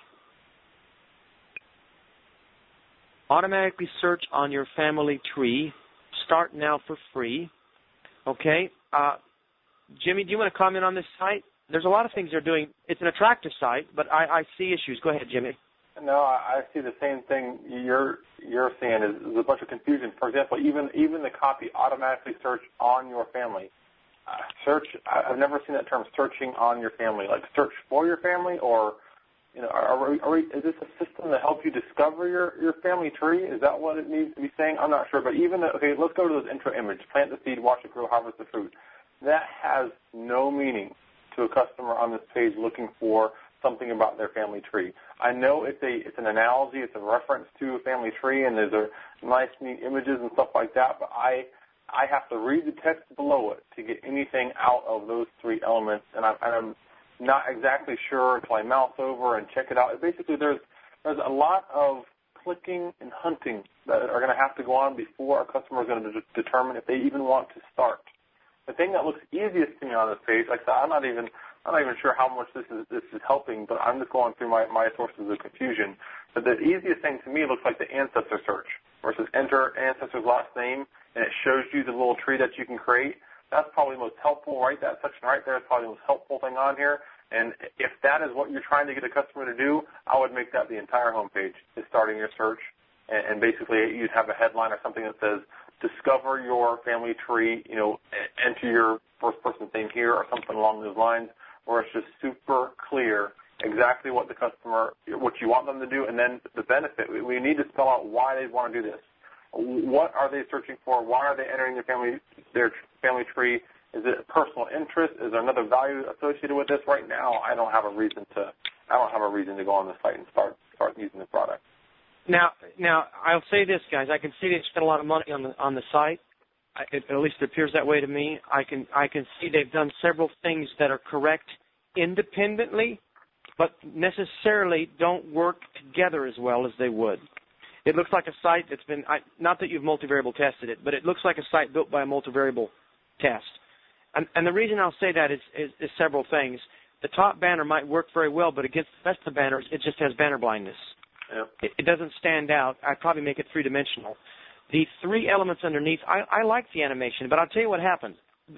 Automatically search on your family tree. Start now for free. Okay? Uh, Jimmy, do you want to comment on this site? There's a lot of things they're doing. It's an attractive site, but I, I see issues. Go ahead, Jimmy. No, I see the same thing you're you're seeing is, is a bunch of confusion. For example, even even the copy automatically search on your family. Uh, search. I've never seen that term searching on your family. Like search for your family, or you know, are we, are we, is this a system to help you discover your your family tree? Is that what it needs to be saying? I'm not sure. But even the, okay, let's go to this intro image: plant the seed, watch it grow, harvest the fruit. That has no meaning to a customer on this page looking for something about their family tree. I know it's a it's an analogy, it's a reference to a family tree, and there's a nice neat images and stuff like that. But I I have to read the text below it to get anything out of those three elements, and I'm, I'm not exactly sure until I mouse over and check it out. Basically, there's there's a lot of clicking and hunting that are going to have to go on before a customer is going to de- determine if they even want to start. The thing that looks easiest to me on this page, like I said, I'm not even I'm not even sure how much this is helping, but I'm just going through my, sources of confusion. But the easiest thing to me looks like the ancestor search versus enter ancestor's last name and it shows you the little tree that you can create. That's probably the most helpful, right? That section right there is probably the most helpful thing on here. And if that is what you're trying to get a customer to do, I would make that the entire homepage is starting your search. And, basically you'd have a headline or something that says, discover your family tree, you know, enter your first person thing here or something along those lines where it's just super clear exactly what the customer, what you want them to do, and then the benefit. We need to spell out why they want to do this. What are they searching for? Why are they entering their family their family tree? Is it a personal interest? Is there another value associated with this? Right now, I don't have a reason to. I don't have a reason to go on the site and start start using the product. Now, now I'll say this, guys. I can see they spent a lot of money on the on the site, it, at least it appears that way to me. I can I can see they've done several things that are correct independently, but necessarily don't work together as well as they would. It looks like a site that's been I, not that you've multivariable tested it, but it looks like a site built by a multivariable test. And, and the reason I'll say that is, is, is several things. The top banner might work very well, but against the rest of the banners, it just has banner blindness. Yeah. It, it doesn't stand out. I'd probably make it three dimensional. The three elements underneath, I, I like the animation, but I'll tell you what happened.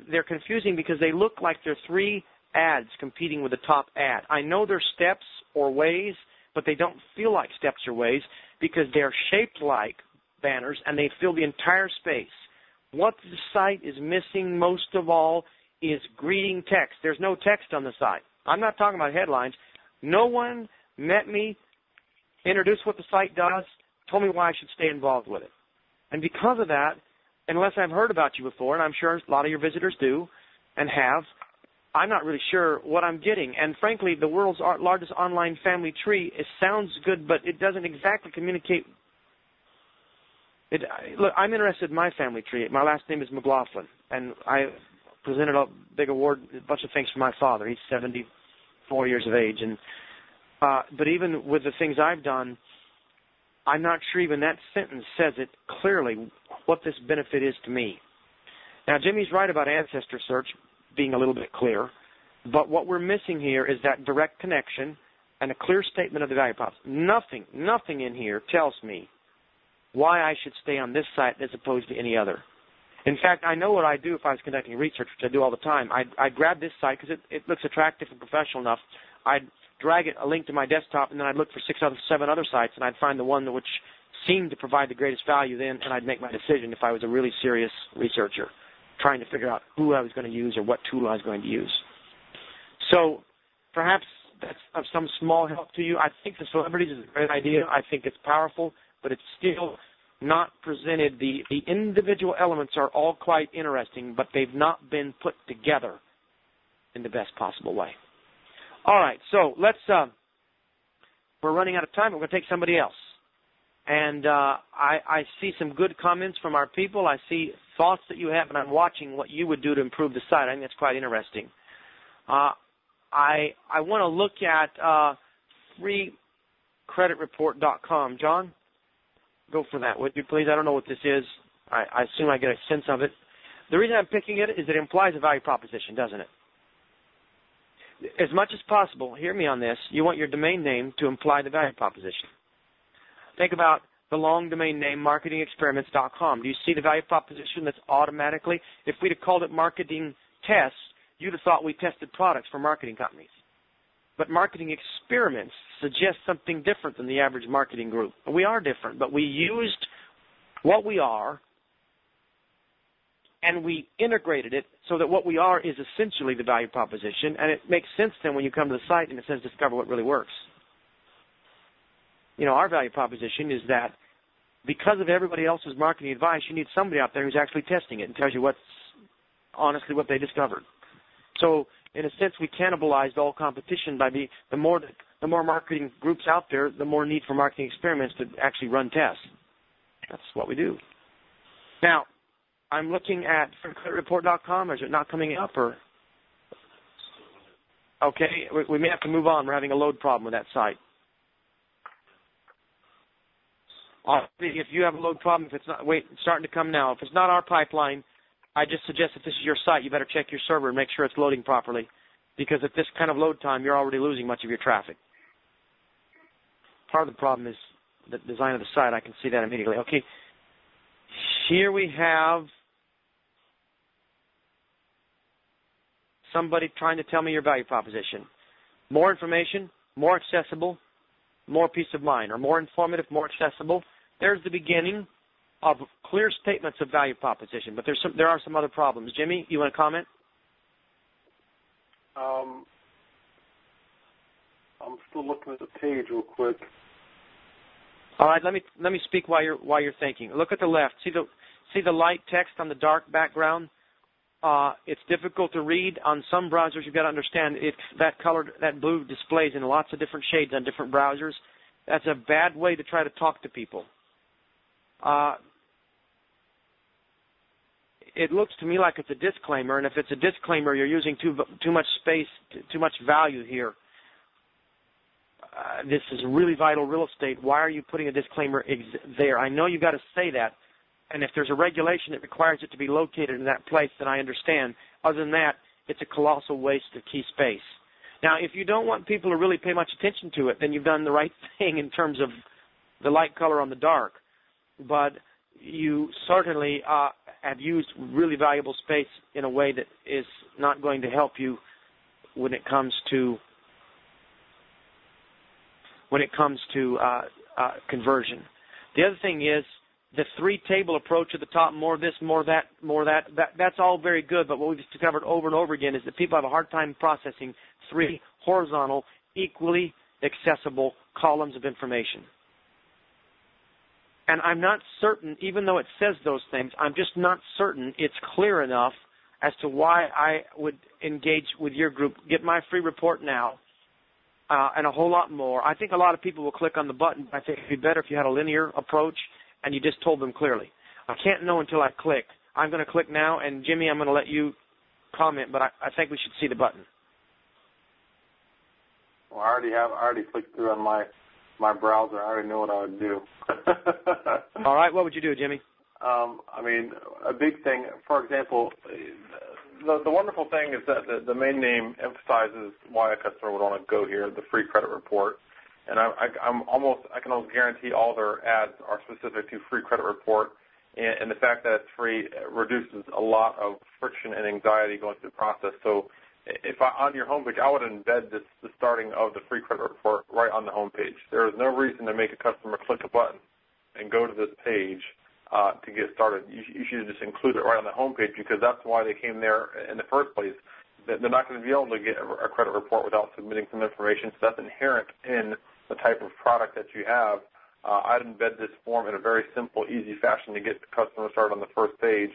They're confusing because they look like they're three ads competing with the top ad. I know they're steps or ways, but they don't feel like steps or ways because they're shaped like banners and they fill the entire space. What the site is missing most of all is greeting text. There's no text on the site. I'm not talking about headlines. No one met me, introduced what the site does, told me why I should stay involved with it. And because of that, unless I've heard about you before, and I'm sure a lot of your visitors do and have, I'm not really sure what I'm getting. And frankly, the world's largest online family tree it sounds good, but it doesn't exactly communicate. It, look, I'm interested in my family tree. My last name is McGlaughlin, and I presented a big award, a bunch of things for my father. He's 74 years of age, and uh, but even with the things I've done, I'm not sure even that sentence says it clearly what this benefit is to me. Now, Jimmy's right about ancestor search being a little bit clear, but what we're missing here is that direct connection and a clear statement of the value props. Nothing, nothing in here tells me why I should stay on this site as opposed to any other. In fact, I know what I'd do if I was conducting research, which I do all the time. I'd, I'd grab this site because it, it looks attractive and professional enough. I'd drag it, a link to my desktop, and then I'd look for six other, seven other sites, and I'd find the one which seemed to provide the greatest value then, and I'd make my decision if I was a really serious researcher, trying to figure out who I was going to use or what tool I was going to use. So perhaps that's of some small help to you. I think the celebrities is a great idea. I think it's powerful, but it's still not presented. The, the individual elements are all quite interesting, but they've not been put together in the best possible way. All right, so let's. Uh, we're running out of time. We're going to take somebody else. And uh, I, I see some good comments from our people. I see thoughts that you have, and I'm watching what you would do to improve the site. I think that's quite interesting. Uh, I I want to look at uh, freecreditreport.com. John, go for that, would you please? I don't know what this is. I, I assume I get a sense of it. The reason I'm picking it is it implies a value proposition, doesn't it? As much as possible, hear me on this, you want your domain name to imply the value proposition. Think about the long domain name marketingexperiments.com. Do you see the value proposition that's automatically, if we'd have called it marketing tests, you'd have thought we tested products for marketing companies. But marketing experiments suggest something different than the average marketing group. We are different, but we used what we are and we integrated it so that what we are is essentially the value proposition, and it makes sense then when you come to the site and it says discover what really works. You know, our value proposition is that because of everybody else's marketing advice, you need somebody out there who's actually testing it and tells you what's honestly what they discovered. So in a sense, we cannibalized all competition by the the more the more marketing groups out there, the more need for marketing experiments to actually run tests. That's what we do. Now, I'm looking at FreeCreditReport.com. Is it not coming up or? Okay, we, we may have to move on. We're having a load problem with that site. If you have a load problem, if it's not, wait, it's starting to come now. If it's not our pipeline, I just suggest if this is your site, you better check your server and make sure it's loading properly. Because at this kind of load time, you're already losing much of your traffic. Part of the problem is the design of the site. I can see that immediately. Okay. Here we have somebody trying to tell me your value proposition. More information, more accessible, more peace of mind, or more informative, more accessible. There's the beginning of clear statements of value proposition, but there's some, there are some other problems. Jimmy, you want to comment? Um, I'm still looking at the page real quick. All right, let me let me speak while you're while you're thinking. Look at the left. See the see the light text on the dark background. Uh, it's difficult to read on some browsers. You've got to understand it. That color, that blue displays in lots of different shades on different browsers. That's a bad way to try to talk to people. Uh, it looks to me like it's a disclaimer, and if it's a disclaimer, you're using too too much space, too much value here. Uh, this is really vital real estate. Why are you putting a disclaimer ex- there? I know you've got to say that, and if there's a regulation that requires it to be located in that place, then I understand. Other than that, it's a colossal waste of key space. Now, if you don't want people to really pay much attention to it, then you've done the right thing in terms of the light color on the dark. But you certainly uh, have used really valuable space in a way that is not going to help you when it comes to when it comes to uh, uh, conversion. The other thing is the three table approach at the top, more this, more that, more that, that, that's all very good, but what we've discovered over and over again is that people have a hard time processing three horizontal, equally accessible columns of information. And I'm not certain, even though it says those things, I'm just not certain it's clear enough as to why I would engage with your group. Get my free report now, uh, and a whole lot more. I think a lot of people will click on the button. I think it'd be better if you had a linear approach and you just told them clearly. I can't know until I click. I'm going to click now, and Jimmy, I'm going to let you comment, but I, I think we should see the button. Well, I already have. I already clicked through on my my browser, I already know what I would do. All right, what would you do, Jimmy? Um, I mean, a big thing, for example, the, the wonderful thing is that the, the main name emphasizes why a customer would want to go here, the free credit report. And I, I, I'm almost, I can almost guarantee all their ads are specific to free credit report. And, and the fact that it's free reduces a lot of friction and anxiety going through the process. So if I, on your homepage, I would embed this, the starting of the free credit report right on the homepage. There is no reason to make a customer click a button and go to this page uh, to get started. You, you should just include it right on the homepage because that's why they came there in the first place. They're not going to be able to get a credit report without submitting some information. So that's inherent in the type of product that you have. Uh, I'd embed this form in a very simple, easy fashion to get the customer started on the first page.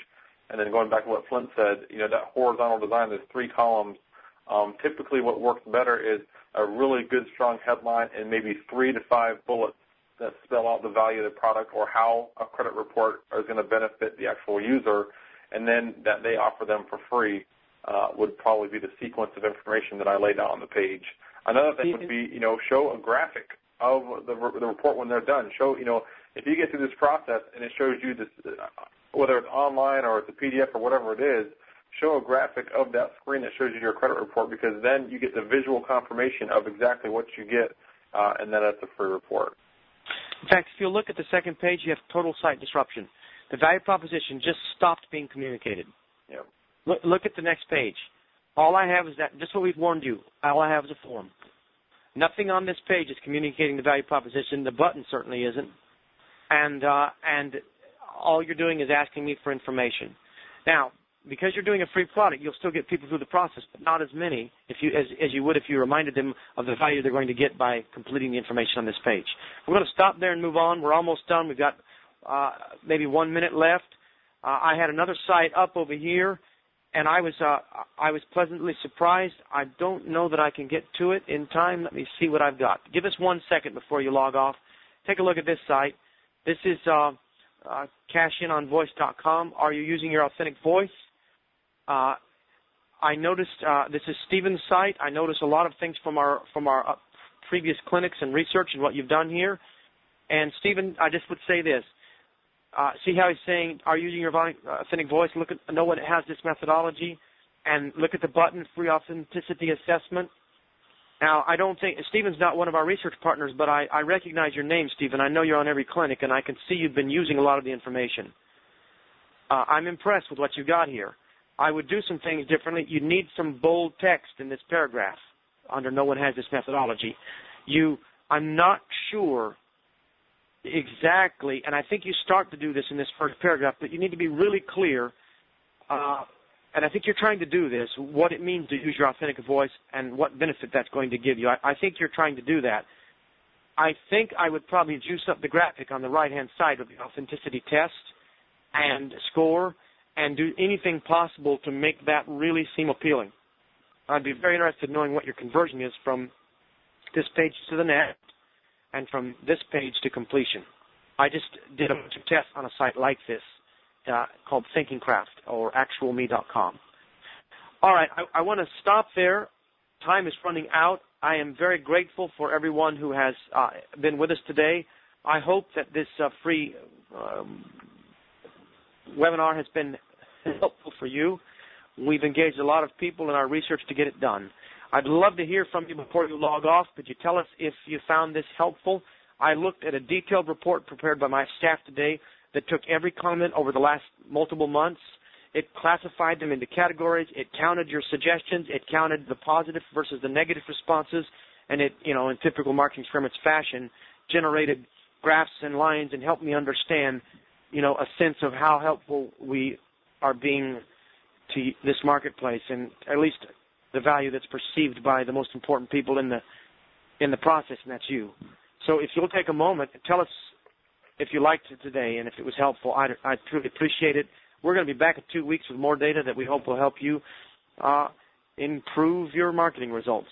And then going back to what Flint said, you know, that horizontal design, there's three columns. Um, typically what works better is a really good, strong headline and maybe three to five bullets that spell out the value of the product or how a credit report is going to benefit the actual user, and then that they offer them for free uh, would probably be the sequence of information that I laid out on the page. Another thing would be, you know, show a graphic of the, the report when they're done. Show, you know, if you get through this process and it shows you this, uh, whether it's online or it's a PDF or whatever it is, show a graphic of that screen that shows you your credit report because then you get the visual confirmation of exactly what you get, uh, and then it's a free report. In fact, if you look at the second page, you have total site disruption. The value proposition just stopped being communicated. Yep. Look, look at the next page. All I have is that, just what we've warned you, all I have is a form. Nothing on this page is communicating the value proposition. The button certainly isn't. And, uh, and all you're doing is asking me for information. Now, because you're doing a free product, you'll still get people through the process, but not as many if you, as, as you would if you reminded them of the value they're going to get by completing the information on this page. We're going to stop there and move on. We're almost done. We've got uh, maybe one minute left. Uh, I had another site up over here, and I was uh, I was pleasantly surprised. I don't know that I can get to it in time. Let me see what I've got. Give us one second before you log off. Take a look at this site. This is uh, uh, cashinonvoice.com. Are you using your authentic voice? Uh, I noticed uh, this is Stephen's site. I noticed a lot of things from our from our uh, previous clinics and research and what you've done here. And Stephen, I just would say this: uh, see how he's saying, "Are you using your authentic voice?" Look at know what it has this methodology, and look at the button free authenticity assessment. Now, I don't think Stephen's not one of our research partners, but I, I recognize your name, Stephen. I know you're on every clinic, and I can see you've been using a lot of the information. Uh, I'm impressed with what you got here. I would do some things differently. You need some bold text in this paragraph under no one has this methodology. You, I'm not sure exactly, and I think you start to do this in this first paragraph, but you need to be really clear, uh, and I think you're trying to do this, what it means to use your authentic voice and what benefit that's going to give you. I, I think you're trying to do that. I think I would probably juice up the graphic on the right-hand side of the authenticity test and score and do anything possible to make that really seem appealing. I'd be very interested in knowing what your conversion is from this page to the next and from this page to completion. I just did a bunch of tests on a site like this uh, called ThinkingCraft or ActualMe.com. All right, I, I want to stop there. Time is running out. I am very grateful for everyone who has uh, been with us today. I hope that this uh, free um, webinar has been helpful for you. We've engaged a lot of people in our research to get it done. I'd love to hear from you before you log off. Could you tell us if you found this helpful? I looked at a detailed report prepared by my staff today that took every comment over the last multiple months. It classified them into categories. It counted your suggestions. It counted the positive versus the negative responses. And it, you know, in typical marketing experiments fashion, generated graphs and lines and helped me understand you know, a sense of how helpful we are being to this marketplace and at least the value that's perceived by the most important people in the in the process and that's you. So if you'll take a moment and tell us if you liked it today and if it was helpful, I'd, I'd truly appreciate it. We're going to be back in two weeks with more data that we hope will help you uh, improve your marketing results.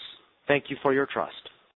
Thank you for your trust.